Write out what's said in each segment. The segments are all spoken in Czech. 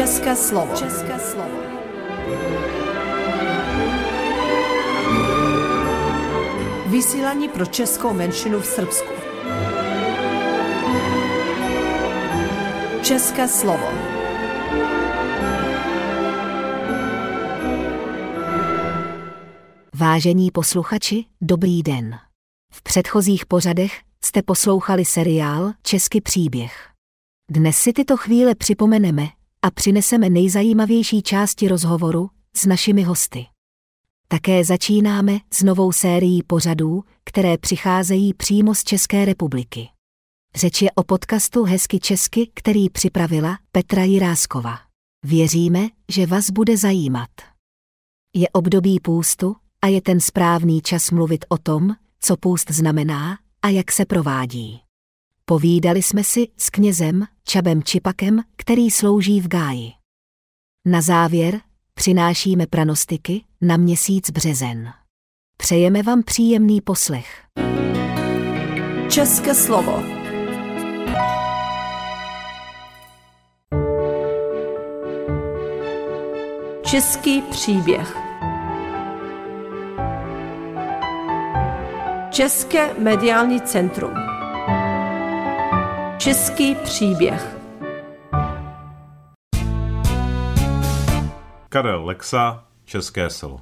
České slovo. České slovo. Vysílání pro českou menšinu v Srbsku. České slovo. Vážení posluchači, dobrý den. V předchozích pořadech jste poslouchali seriál Český příběh. Dnes si tyto chvíle připomeneme a přineseme nejzajímavější části rozhovoru s našimi hosty. Také začínáme s novou sérií pořadů, které přicházejí přímo z České republiky. Řeč je o podcastu Hezky Česky, který připravila Petra Jiráskova. Věříme, že vás bude zajímat. Je období půstu a je ten správný čas mluvit o tom, co půst znamená a jak se provádí. Povídali jsme si s knězem Čabem Čipakem, který slouží v Gáji. Na závěr přinášíme pranostiky na měsíc březen. Přejeme vám příjemný poslech. České slovo. Český příběh. České mediální centrum. Český příběh. Karel Lexa, České selo.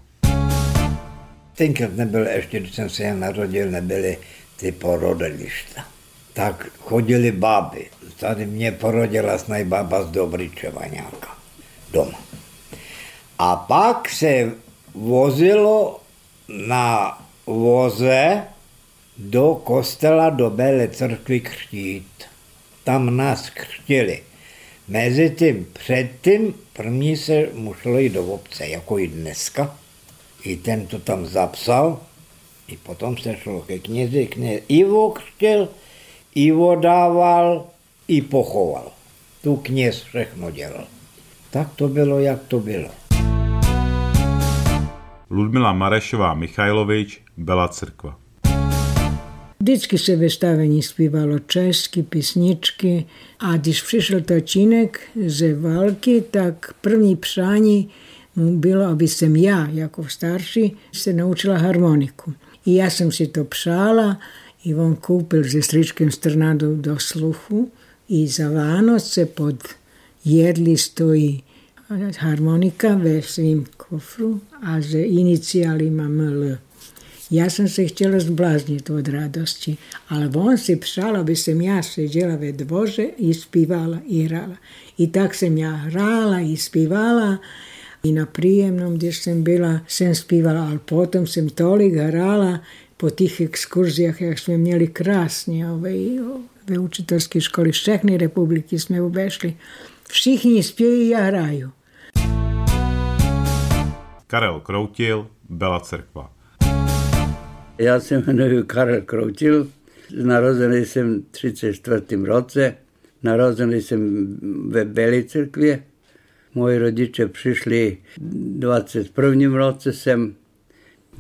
Tenkrát nebyl, ještě když jsem se jen narodil, nebyly ty porodilišta. Tak chodili báby. Tady mě porodila snaj bába z Dobričeva nějaká doma. A pak se vozilo na voze do kostela do Bele církvy křtít tam nás křtili. Mezi tím předtím první se muselo jít do obce, jako i dneska. I ten to tam zapsal, i potom se šlo ke knězi, kněz Ivo křtil, Ivo dával, i pochoval. Tu kněz všechno dělal. Tak to bylo, jak to bylo. Ludmila Marešová Michajlovič, Bela Crkva. Vždycky se ve stavení zpívalo česky, písničky a když přišel tatínek ze války, tak první přání mu bylo, aby jsem já, jako starší, se naučila harmoniku. I já jsem si to přála i on koupil se stričkem strnadu do sluchu i za Vánoce pod jedli stojí harmonika ve svým kofru a že iniciálima ML. Já jsem se chtěla zbláznit od radosti, ale on si přál, aby jsem já seděla ve dvoře i zpívala i hrála. I tak jsem já hrála i zpívala. I na příjemnom, kde jsem byla, jsem zpívala, ale potom jsem tolik hrála po těch exkurzijách, jak jsme měli krásně ove, ve učitelské školy. Všechny republiky jsme obešli. Všichni zpějí a hrají. Karel Kroutil, Bela Cerkva. Já se jmenuji Karel Kroutil, narozený jsem v 34. roce, narozený jsem ve Bělé církvě. Moji rodiče přišli v 21. roce jsem,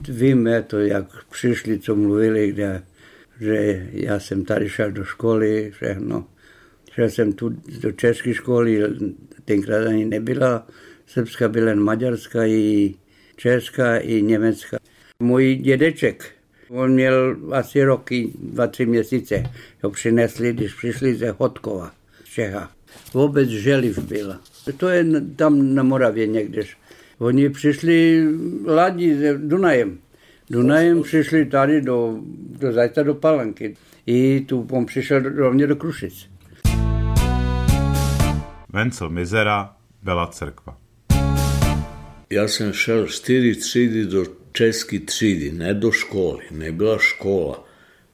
víme to, jak přišli, co mluvili, kde, že já jsem tady šel do školy, všechno. Šel jsem tu do české školy, tenkrát ani nebyla srbská, byla jen maďarská, i česká, i německá. Můj dědeček On měl asi roky, dva, tři měsíce. Ho přinesli, když přišli ze Hodkova, z Čecha. Vůbec želiv byla. To je tam na Moravě někdež. Oni přišli ladí s Dunajem. Dunajem přišli tady do, do Zajta do Palanky. I tu on přišel rovně do Krušic. Vencel Mizera, Bela Crkva. Ja sam šel štiri třídy do česki čidi, ne do školi, ne bila škola,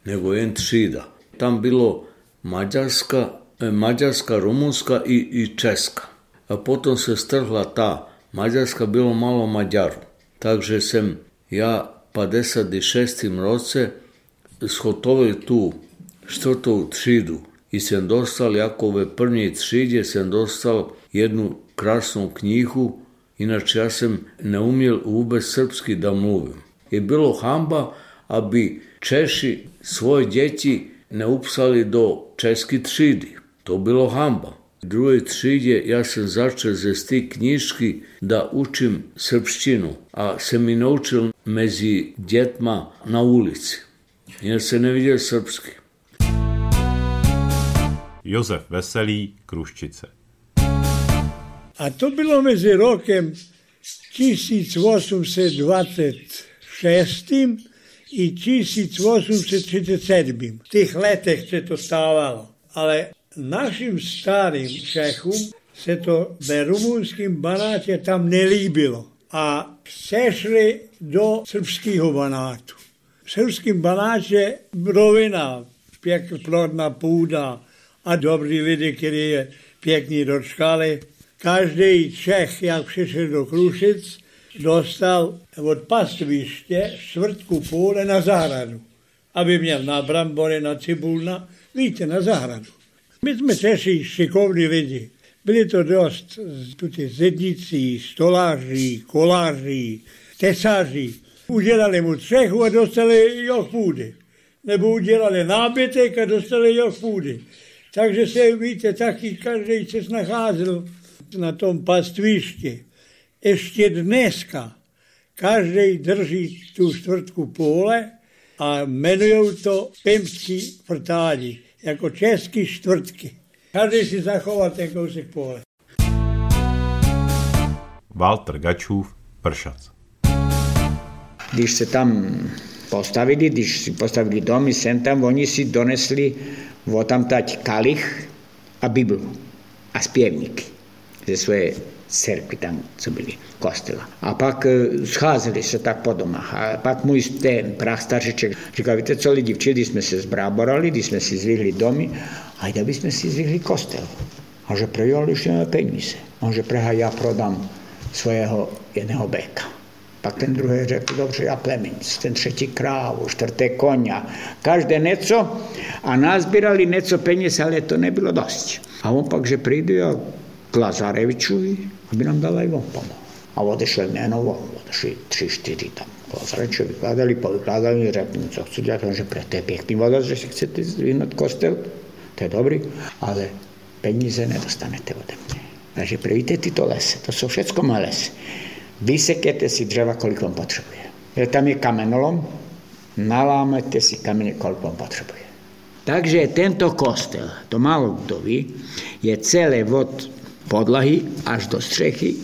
nego en čida. Tam bilo mađarska, e, mađarska, rumunska i, i česka. A potom se strhla ta mađarska, bilo malo mađaru. Takže sem ja 56. roce shotovil tu štrtovu čidu i sem dostal, jako ove prvnje čidje, sem dostal jednu krasnu knjihu Inače, ja sam ne vůbec srpski da mluvim. Je bilo hamba, aby Češi svoje djeci ne upsali do česki třídy. To bylo hamba. drugoj třídě ja sam začeo ze sti knjižki da učim srpštinu, a se mi naučil mezi djetma na ulici, jer se ne vidio srpski. Josef Veselý, Kruščice. A to bylo mezi rokem 1826 i 1837. V těch letech se to stávalo. Ale našim starým Čechům se to ve rumunském banátě tam nelíbilo. A přešli do srbského banátu. V srbském banátě rovina, pěkná plodná půda a dobrý lidi, kteří je pěkně dočkali. Každý Čech, jak přišel do Krušic, dostal od pastviště čtvrtku půle na zahradu, aby měl na brambory, na cibulna, víte, na zahradu. My jsme Češi šikovní lidi. Byli to dost tuti zednicí, stoláři, koláři, tesaři. Udělali mu střechu a dostali jo půdy. Nebo udělali nábytek a dostali jo půdy. Takže se, víte, taky každý se nacházel na tom pastvišti. Ještě dneska každý drží tu čtvrtku pole a jmenují to pimský vrtádi, jako český čtvrtky. Každý si zachoval ten kousek pole. Walter Gačův, Pršac. Když se tam postavili, když si postavili dom i sem tam, oni si donesli tať kalich a Biblu a zpěvníky své cerkvy tam, co byly kostela. A pak e, scházeli se tak po domách. A pak můj ten prach staršiček říkal, víte co lidi, včili jsme se zbráborali, když jsme si zvihli domy, a da bychom si zvihli kostel. A že pre još nemáme peníze. On že preha ja prodám svého jedného beka. Pak ten druhý řekl, dobře, já plemenc, ten třetí krávu, čtvrté konia, každé něco a nazbírali něco peněz, ale to nebylo dost. A on pak, že přijde a Lazarevičovi, aby nám dal aj on pomoc. A odešel jméno, odešli tři, čtyři tam. Lazarevičovi vykladali, povykladali, řekli, co chci dělat, že pre to je pěkný voda, že si chcete zvinout kostel, to je dobrý, ale peníze nedostanete ode mě. Takže prevíte tyto lesy, to jsou všechno má lesy. Vysekete si dřeva, kolik vám potřebuje. Tam je kamenolom, nalámete si kameně, kolik vám potřebuje. Takže tento kostel, to málo kdo ví, je celé od podlahy až do střechy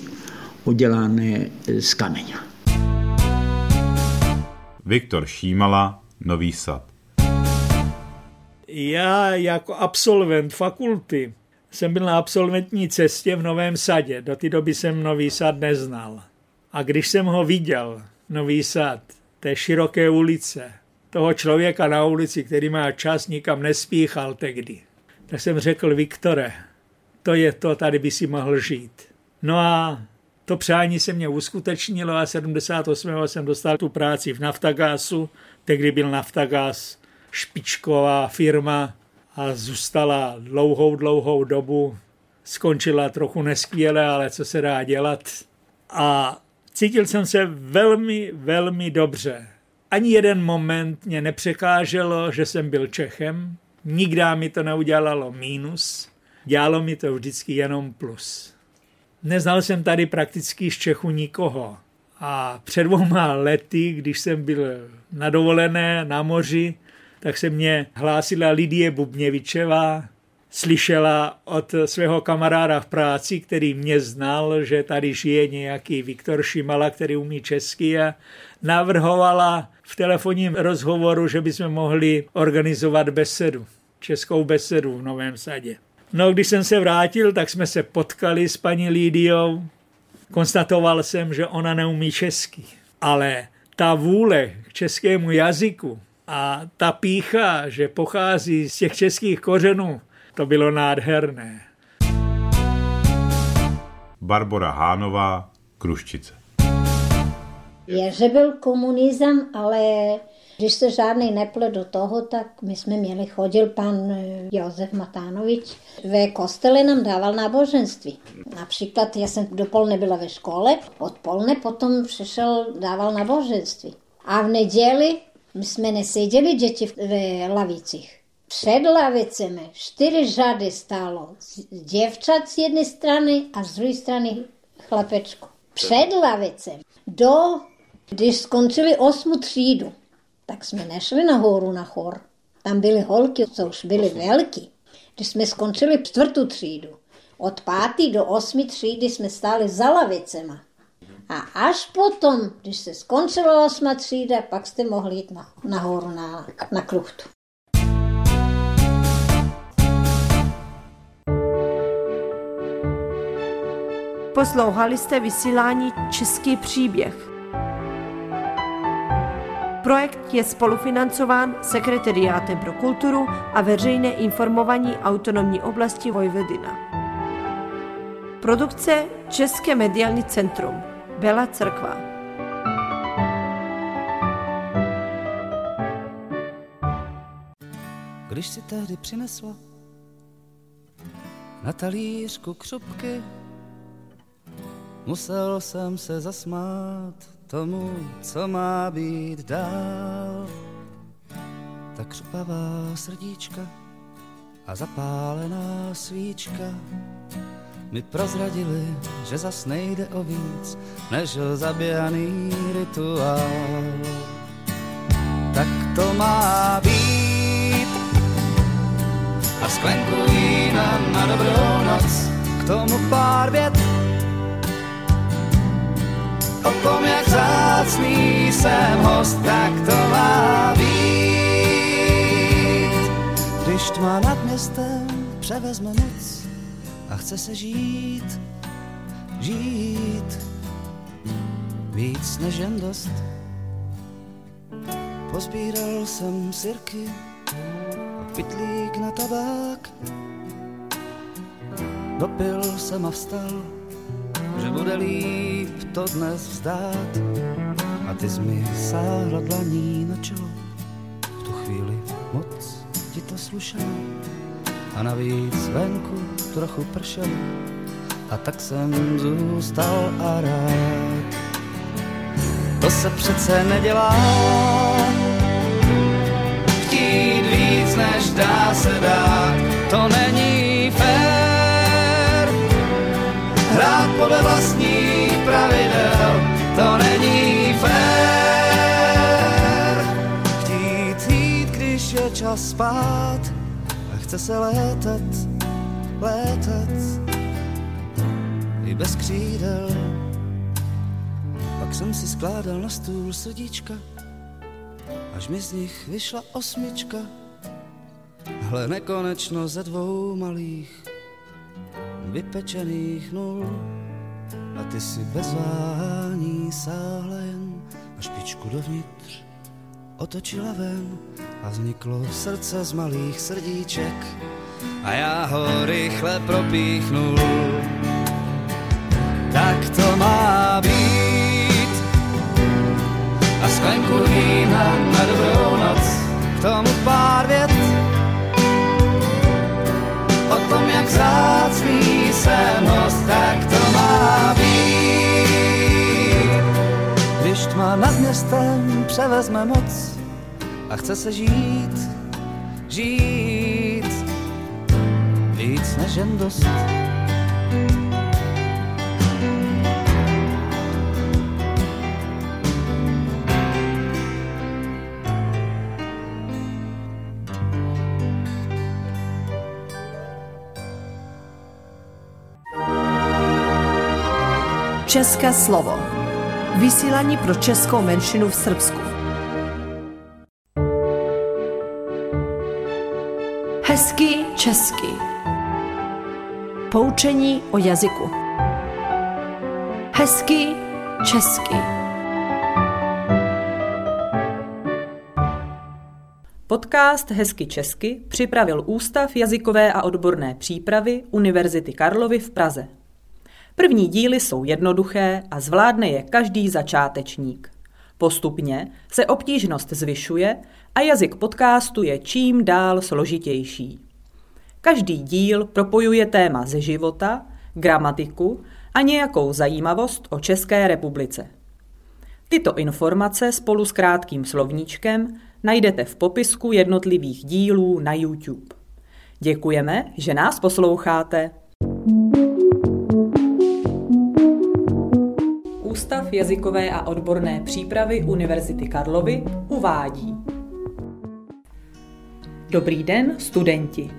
udělané z kameňa. Viktor Šímala, Nový Sad. Já jako absolvent fakulty jsem byl na absolventní cestě v Novém Sadě. Do té doby jsem Nový Sad neznal. A když jsem ho viděl, Nový Sad, té široké ulice, toho člověka na ulici, který má čas, nikam nespíchal tehdy, tak jsem řekl, Viktore, to je to, tady by si mohl žít. No a to přání se mě uskutečnilo a 78. jsem dostal tu práci v Naftagasu, tehdy byl Naftagas špičková firma a zůstala dlouhou, dlouhou dobu. Skončila trochu neskvěle, ale co se dá dělat. A cítil jsem se velmi, velmi dobře. Ani jeden moment mě nepřekáželo, že jsem byl Čechem. Nikdy mi to neudělalo mínus. Dělalo mi to vždycky jenom plus. Neznal jsem tady prakticky z Čechu nikoho. A před dvouma lety, když jsem byl na dovolené na moři, tak se mě hlásila Lidie Bubněvičevá, slyšela od svého kamaráda v práci, který mě znal, že tady žije nějaký Viktor Šimala, který umí česky a navrhovala v telefonním rozhovoru, že bychom mohli organizovat besedu, českou besedu v Novém sadě. No, když jsem se vrátil, tak jsme se potkali s paní Lídiou. Konstatoval jsem, že ona neumí česky, ale ta vůle k českému jazyku a ta pícha, že pochází z těch českých kořenů, to bylo nádherné. Barbara Hánová, Kruščice. Je, že byl komunism, ale když se žádný nepl do toho, tak my jsme měli, chodil pan eh, Josef Matánovič, ve kostele nám dával náboženství. Například já jsem dopoledne byla ve škole, odpoledne potom přišel, dával náboženství. A v neděli my jsme neseděli děti v lavicích. Před lavicemi čtyři řady stálo děvčat z jedné strany a z druhé strany chlapečku. Před lavicem. Do, když skončili osmu třídu, tak jsme nešli nahoru na chor. Tam byly holky, co už byly velký. Když jsme skončili čtvrtou třídu, od pátý do osmi třídy jsme stáli za lavicema. A až potom, když se skončila osma třída, pak jste mohli jít na, nahoru na, na kruchtu. Poslouchali jste vysílání Český příběh. Projekt je spolufinancován Sekretariátem pro kulturu a veřejné informování autonomní oblasti Vojvodina. Produkce České mediální centrum Bela Crkva. Když si tehdy přinesla na talířku křupky, musel jsem se zasmát tomu, co má být dál. Ta křupavá srdíčka a zapálená svíčka mi prozradili, že zas nejde o víc, než zaběhaný rituál. Tak to má být a sklenku vína na dobrou noc, k tomu pár vět o tom, jak zácný jsem host, tak to má být. Když tma nad městem převezme noc, a chce se žít, žít víc než jen dost. Pozbíral jsem sirky a pitlík na tabák, dopil jsem a vstal, že bude líp to dnes vzdát. A ty jsi mi sáhla dlaní na čelo, v tu chvíli moc ti to slušelo a navíc venku trochu pršelo a tak jsem zůstal a rád. To se přece nedělá, chtít víc, než dá se dát, to není fér. Hrát podle vlastních pravidel, to není fér. Chtít jít, když je čas spát, chce se létat, létat i bez křídel. Pak jsem si skládal na stůl srdíčka, až mi z nich vyšla osmička. Hle nekonečno ze dvou malých vypečených nul. A ty si bez váhání sáhla jen na špičku dovnitř otočila ven. A vzniklo srdce z malých srdíček. A já ho rychle propíchnul. Tak to má být. A sklenku vína na dobrou noc, k tomu pár vět. O tom, jak zácný jsem host, tak to má být. Když tma nad městem převezme moc, a chce se žít, žít víc než jen dost. České slovo. Vysílání pro českou menšinu v Srbsku. Hezký česky. Poučení o jazyku. Hezký česky. Podcast Hezky česky připravil Ústav jazykové a odborné přípravy Univerzity Karlovy v Praze. První díly jsou jednoduché a zvládne je každý začátečník. Postupně se obtížnost zvyšuje a jazyk podcastu je čím dál složitější. Každý díl propojuje téma ze života, gramatiku a nějakou zajímavost o České republice. Tyto informace spolu s krátkým slovníčkem najdete v popisku jednotlivých dílů na YouTube. Děkujeme, že nás posloucháte. Jazykové a odborné přípravy Univerzity Karlovy uvádí. Dobrý den, studenti.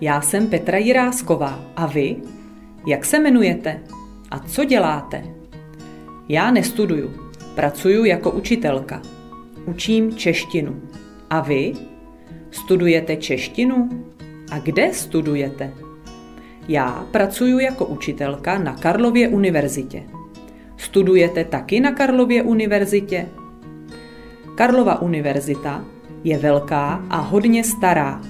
Já jsem Petra Jirásková a vy? Jak se jmenujete? A co děláte? Já nestuduju, pracuji jako učitelka. Učím češtinu. A vy? Studujete češtinu? A kde studujete? Já pracuji jako učitelka na Karlově univerzitě. Studujete taky na Karlově univerzitě? Karlova univerzita je velká a hodně stará.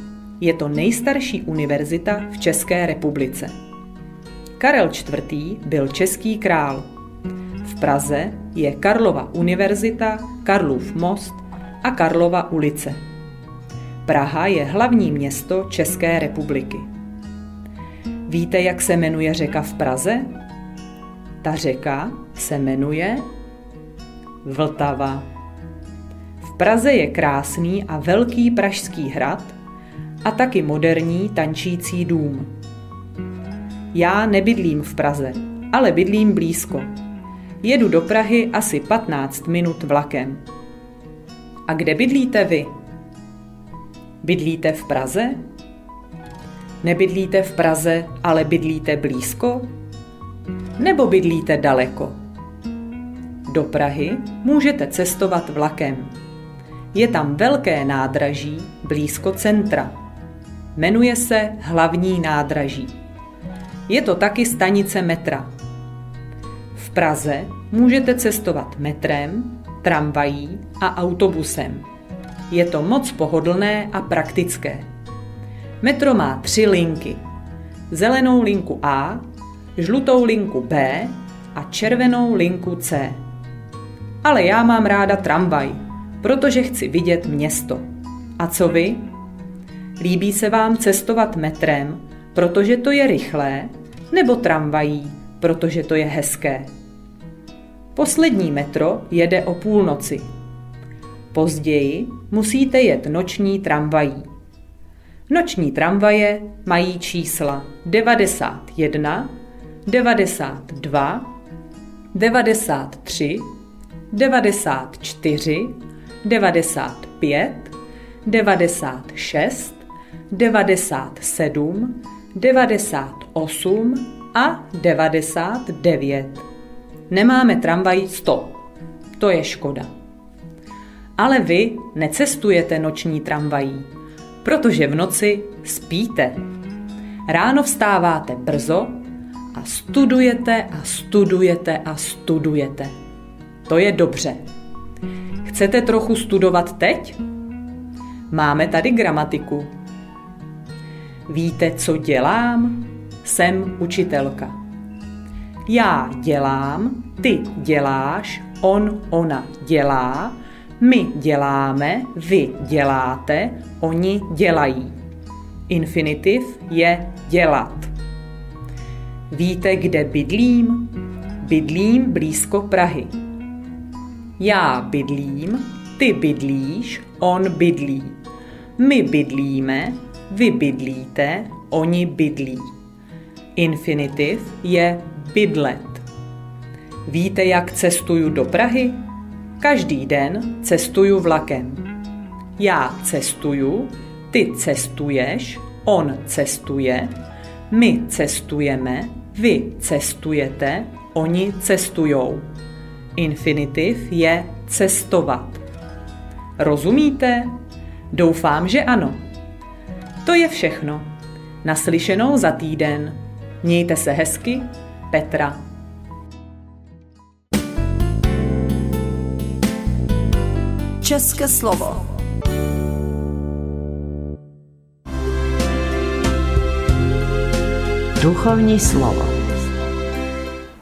Je to nejstarší univerzita v České republice. Karel IV. byl český král. V Praze je Karlova univerzita, Karlův most a Karlova ulice. Praha je hlavní město České republiky. Víte, jak se jmenuje řeka v Praze? Ta řeka se jmenuje Vltava. V Praze je krásný a velký pražský hrad a taky moderní tančící dům. Já nebydlím v Praze, ale bydlím blízko. Jedu do Prahy asi 15 minut vlakem. A kde bydlíte vy? Bydlíte v Praze? Nebydlíte v Praze, ale bydlíte blízko? Nebo bydlíte daleko? Do Prahy můžete cestovat vlakem. Je tam velké nádraží blízko centra. Jmenuje se Hlavní nádraží. Je to taky stanice metra. V Praze můžete cestovat metrem, tramvají a autobusem. Je to moc pohodlné a praktické. Metro má tři linky. Zelenou linku A, žlutou linku B a červenou linku C. Ale já mám ráda tramvaj, protože chci vidět město. A co vy? Líbí se vám cestovat metrem, protože to je rychlé, nebo tramvají, protože to je hezké? Poslední metro jede o půlnoci. Později musíte jet noční tramvají. Noční tramvaje mají čísla 91, 92, 93, 94, 95, 96, 97, 98 a 99. Nemáme tramvaj 100. To je škoda. Ale vy necestujete noční tramvají, protože v noci spíte. Ráno vstáváte brzo a studujete a studujete a studujete. To je dobře. Chcete trochu studovat teď? Máme tady gramatiku. Víte, co dělám? Jsem učitelka. Já dělám, ty děláš, on, ona dělá, my děláme, vy děláte, oni dělají. Infinitiv je dělat. Víte, kde bydlím? Bydlím blízko Prahy. Já bydlím, ty bydlíš, on bydlí. My bydlíme, vy bydlíte, oni bydlí. Infinitiv je bydlet. Víte, jak cestuju do Prahy? Každý den cestuju vlakem. Já cestuju, ty cestuješ, on cestuje, my cestujeme, vy cestujete, oni cestujou. Infinitiv je cestovat. Rozumíte? Doufám, že ano. To je všechno. Naslyšenou za týden. Mějte se hezky, Petra. České slovo. Duchovní slovo.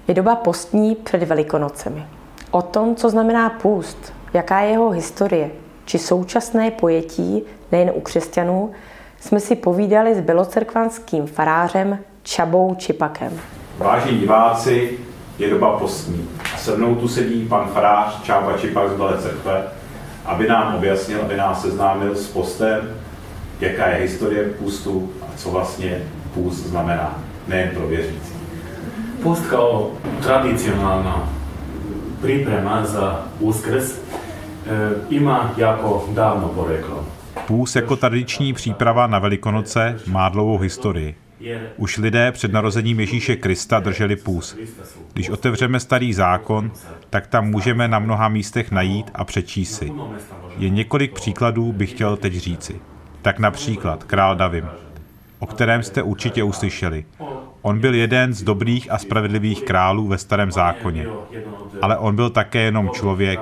Je doba postní před Velikonocemi. O tom, co znamená půst, jaká je jeho historie, či současné pojetí nejen u křesťanů, jsme si povídali s belocerkvanským farářem Čabou Čipakem. Vážení diváci, je doba postní. A se mnou tu sedí pan farář Čába Čipak z Bele Cerkve aby nám objasnil, aby nás seznámil s postem, jaká je historie půstu a co vlastně půst znamená, nejen pro věřící. Post kao tradicionalna priprema za uskrs e, ima jako dávno poreklo. Půst jako tradiční příprava na Velikonoce má dlouhou historii. Už lidé před narozením Ježíše Krista drželi půst. Když otevřeme starý zákon, tak tam můžeme na mnoha místech najít a přečíst si. Je několik příkladů, bych chtěl teď říci. Tak například král Davim, o kterém jste určitě uslyšeli. On byl jeden z dobrých a spravedlivých králů ve starém zákoně. Ale on byl také jenom člověk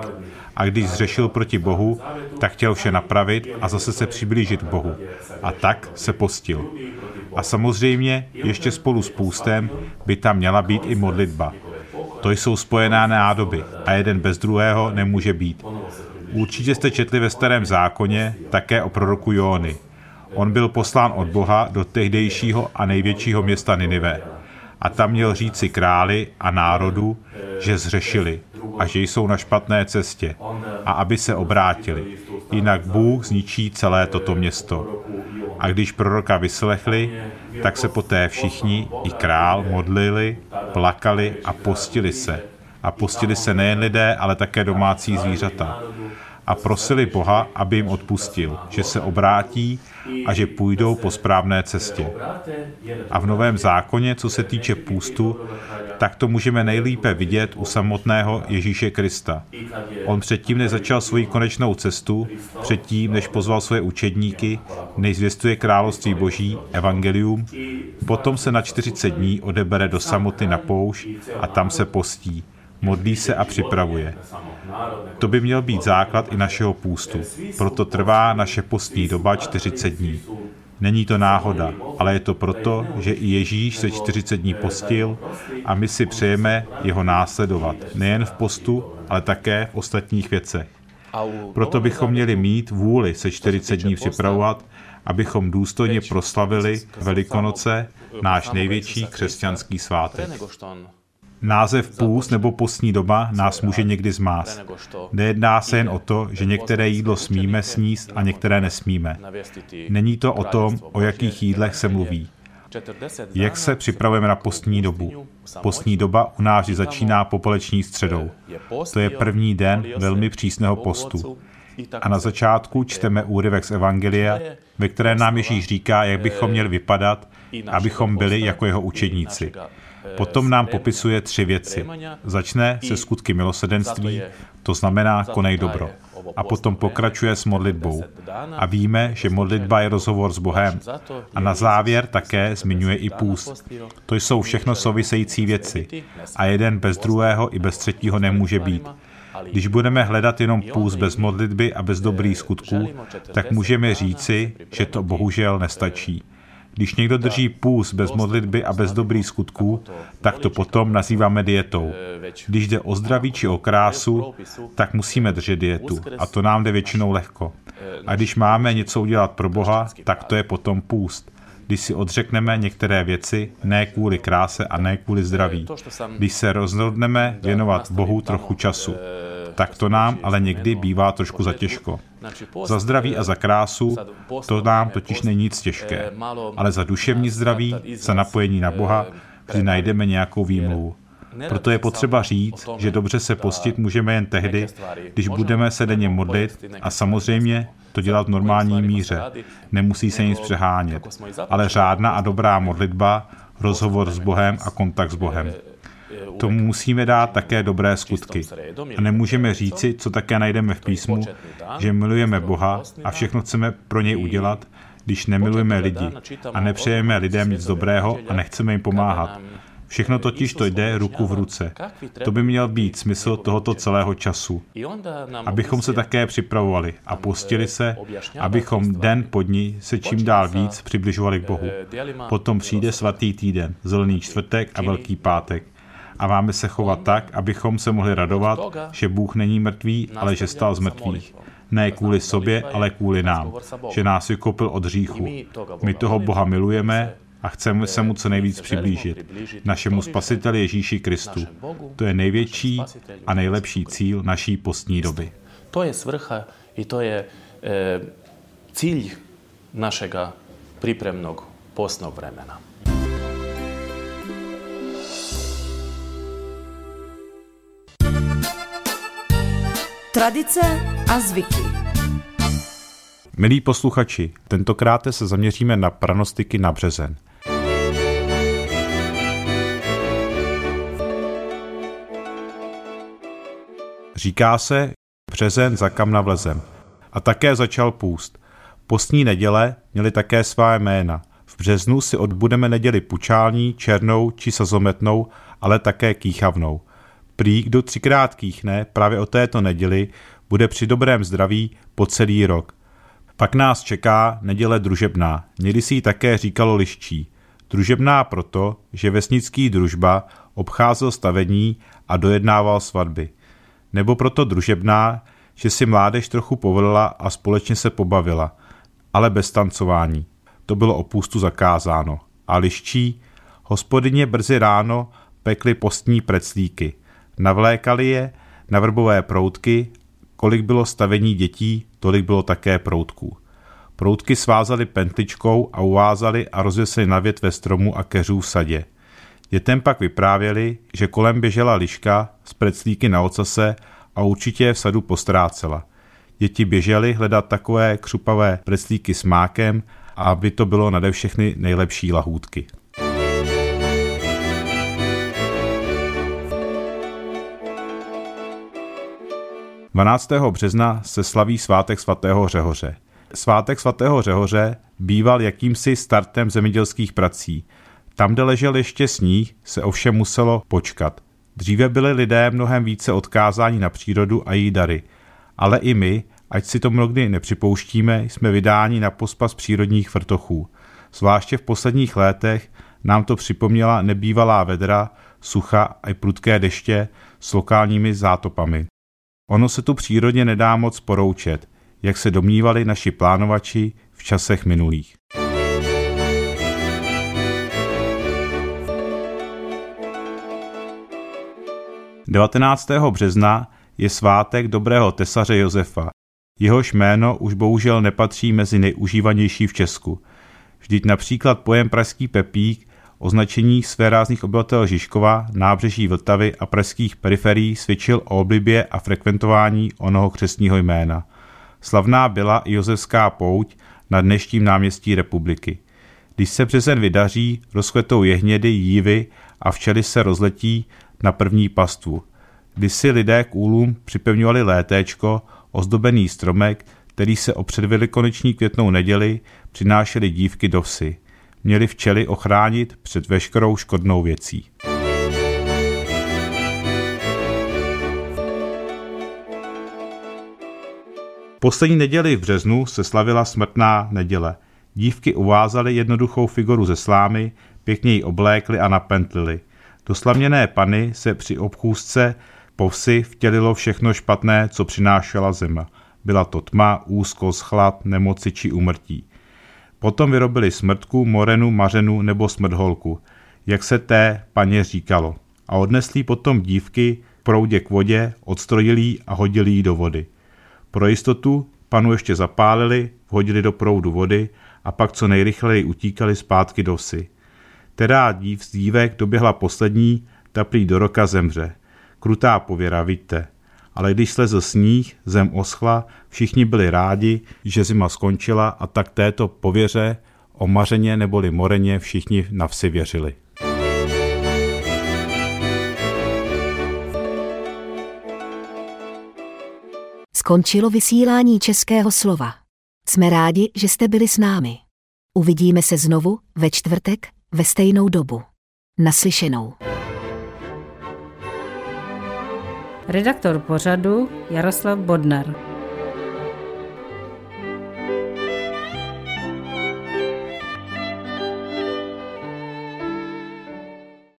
a když zřešil proti Bohu, tak chtěl vše napravit a zase se přiblížit k Bohu. A tak se postil. A samozřejmě ještě spolu s půstem by tam měla být i modlitba. To jsou spojená nádoby a jeden bez druhého nemůže být. Určitě jste četli ve starém zákoně také o proroku Jóny. On byl poslán od Boha do tehdejšího a největšího města Ninive. A tam měl říci králi a národu, že zřešili a že jsou na špatné cestě a aby se obrátili. Jinak Bůh zničí celé toto město. A když proroka vyslechli, tak se poté všichni, i král, modlili, plakali a postili se. A postili se nejen lidé, ale také domácí zvířata. A prosili Boha, aby jim odpustil, že se obrátí a že půjdou po správné cestě. A v Novém zákoně, co se týče půstu, tak to můžeme nejlépe vidět u samotného Ježíše Krista. On předtím, než začal svoji konečnou cestu, předtím, než pozval své učedníky, než zvěstuje království boží, evangelium, potom se na 40 dní odebere do samoty na poušť a tam se postí, modlí se a připravuje. To by měl být základ i našeho půstu. Proto trvá naše postní doba 40 dní. Není to náhoda, ale je to proto, že i Ježíš se 40 dní postil a my si přejeme jeho následovat, nejen v postu, ale také v ostatních věcech. Proto bychom měli mít vůli se 40 dní připravovat, abychom důstojně proslavili Velikonoce, náš největší křesťanský svátek. Název půst nebo postní doba nás může někdy zmást. Nejedná se jen o to, že některé jídlo smíme sníst a některé nesmíme. Není to o tom, o jakých jídlech se mluví. Jak se připravujeme na postní dobu? Postní doba u nás začíná popoleční středou. To je první den velmi přísného postu. A na začátku čteme úryvek z Evangelia, ve které nám Ježíš říká, jak bychom měli vypadat, abychom byli jako jeho učedníci. Potom nám popisuje tři věci. Začne se skutky milosedenství, to znamená konej dobro. A potom pokračuje s modlitbou. A víme, že modlitba je rozhovor s Bohem. A na závěr také zmiňuje i půst. To jsou všechno související věci. A jeden bez druhého i bez třetího nemůže být. Když budeme hledat jenom půst bez modlitby a bez dobrých skutků, tak můžeme říci, že to bohužel nestačí. Když někdo drží půst bez modlitby a bez dobrých skutků, tak to potom nazýváme dietou. Když jde o zdraví či o krásu, tak musíme držet dietu a to nám jde většinou lehko. A když máme něco udělat pro Boha, tak to je potom půst. Když si odřekneme některé věci, ne kvůli kráse a ne kvůli zdraví. Když se rozhodneme věnovat Bohu trochu času tak to nám ale někdy bývá trošku za těžko. Za zdraví a za krásu to nám totiž není nic těžké, ale za duševní zdraví, za napojení na Boha, kdy najdeme nějakou výmluvu. Proto je potřeba říct, že dobře se postit můžeme jen tehdy, když budeme se denně modlit a samozřejmě to dělat v normální míře. Nemusí se nic přehánět. Ale řádná a dobrá modlitba, rozhovor s Bohem a kontakt s Bohem. Tomu musíme dát také dobré skutky. A nemůžeme říci, co také najdeme v písmu, že milujeme Boha a všechno chceme pro něj udělat, když nemilujeme lidi a nepřejeme lidem nic dobrého a nechceme jim pomáhat. Všechno totiž to jde ruku v ruce. To by měl být smysl tohoto celého času. Abychom se také připravovali a postili se, abychom den po dní se čím dál víc přibližovali k Bohu. Potom přijde svatý týden, zelený čtvrtek a velký pátek a máme se chovat tak, abychom se mohli radovat, že Bůh není mrtvý, ale že stal z mrtvých. Ne kvůli sobě, ale kvůli nám, že nás vykopil od hříchu. My toho Boha milujeme a chceme se mu co nejvíc přiblížit. Našemu spasiteli Ježíši Kristu. To je největší a nejlepší cíl naší postní doby. To je svrcha I to je e, cilj našega pripremnog postnog vremena. Tradice a zvyky. Milí posluchači, tentokrát se zaměříme na pranostiky na březen. Říká se, březen za kam navlezem. A také začal půst. Postní neděle měly také svá jména. V březnu si odbudeme neděli pučální, černou či sazometnou, ale také kýchavnou. Prý, kdo třikrát kýchne právě o této neděli, bude při dobrém zdraví po celý rok. Pak nás čeká neděle družebná, někdy si ji také říkalo liščí. Družebná proto, že vesnický družba obcházel stavení a dojednával svatby. Nebo proto družebná, že si mládež trochu povolila a společně se pobavila, ale bez tancování. To bylo opustu zakázáno. A liščí, hospodyně brzy ráno pekli postní preclíky. Navlékali je na vrbové proutky, kolik bylo stavení dětí, tolik bylo také proutků. Proutky svázali pentličkou a uvázali a rozvěsili na větve stromu a keřů v sadě. Dětem pak vyprávěli, že kolem běžela liška z preclíky na ocase a určitě je v sadu postrácela. Děti běžely hledat takové křupavé preclíky s mákem, aby to bylo nade všechny nejlepší lahůdky. 12. března se slaví svátek svatého Řehoře. Svátek svatého Řehoře býval jakýmsi startem zemědělských prací. Tam, kde ležel ještě sníh, se ovšem muselo počkat. Dříve byli lidé mnohem více odkázáni na přírodu a její dary. Ale i my, ať si to mnohdy nepřipouštíme, jsme vydáni na pospas přírodních vrtochů. Zvláště v posledních letech nám to připomněla nebývalá vedra, sucha a i prudké deště s lokálními zátopami. Ono se tu přírodně nedá moc poroučet, jak se domnívali naši plánovači v časech minulých. Devatenáctého března je svátek dobrého tesaře Josefa. Jehož jméno už bohužel nepatří mezi nejužívanější v Česku. Vždyť například pojem pražský pepík označení své rázných obyvatel Žižkova, nábřeží Vltavy a pražských periferií svědčil o oblibě a frekventování onoho křesního jména. Slavná byla i Josefská pouť na dnešním náměstí republiky. Když se březen vydaří, rozkvetou jehnědy, jívy a včely se rozletí na první pastvu. Když si lidé k úlům připevňovali létéčko, ozdobený stromek, který se o předvelikonoční květnou neděli přinášely dívky do vsi měli včely ochránit před veškerou škodnou věcí. Poslední neděli v březnu se slavila smrtná neděle. Dívky uvázaly jednoduchou figuru ze slámy, pěkně ji oblékly a napentlili. Do slaměné pany se při obchůzce po vsi vtělilo všechno špatné, co přinášela zima. Byla to tma, úzkost, chlad, nemoci či umrtí. Potom vyrobili smrtku, morenu, mařenu nebo smrtholku, jak se té paně říkalo. A odnesli potom dívky proudě k vodě, odstrojili ji a hodili ji do vody. Pro jistotu panu ještě zapálili, vhodili do proudu vody a pak co nejrychleji utíkali zpátky do vsi. Teda dív z dívek doběhla poslední, ta prý do roka zemře. Krutá pověra, vidíte ale když slezl sníh, zem oschla, všichni byli rádi, že zima skončila a tak této pověře o mařeně neboli moreně všichni na vsi věřili. Skončilo vysílání českého slova. Jsme rádi, že jste byli s námi. Uvidíme se znovu ve čtvrtek ve stejnou dobu. Naslyšenou. Redaktor pořadu Jaroslav Bodnar.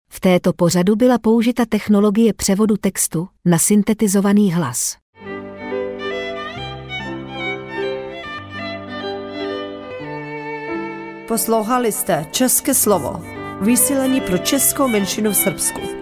V této pořadu byla použita technologie převodu textu na syntetizovaný hlas. Poslouchali jste České slovo, vysílení pro českou menšinu v Srbsku.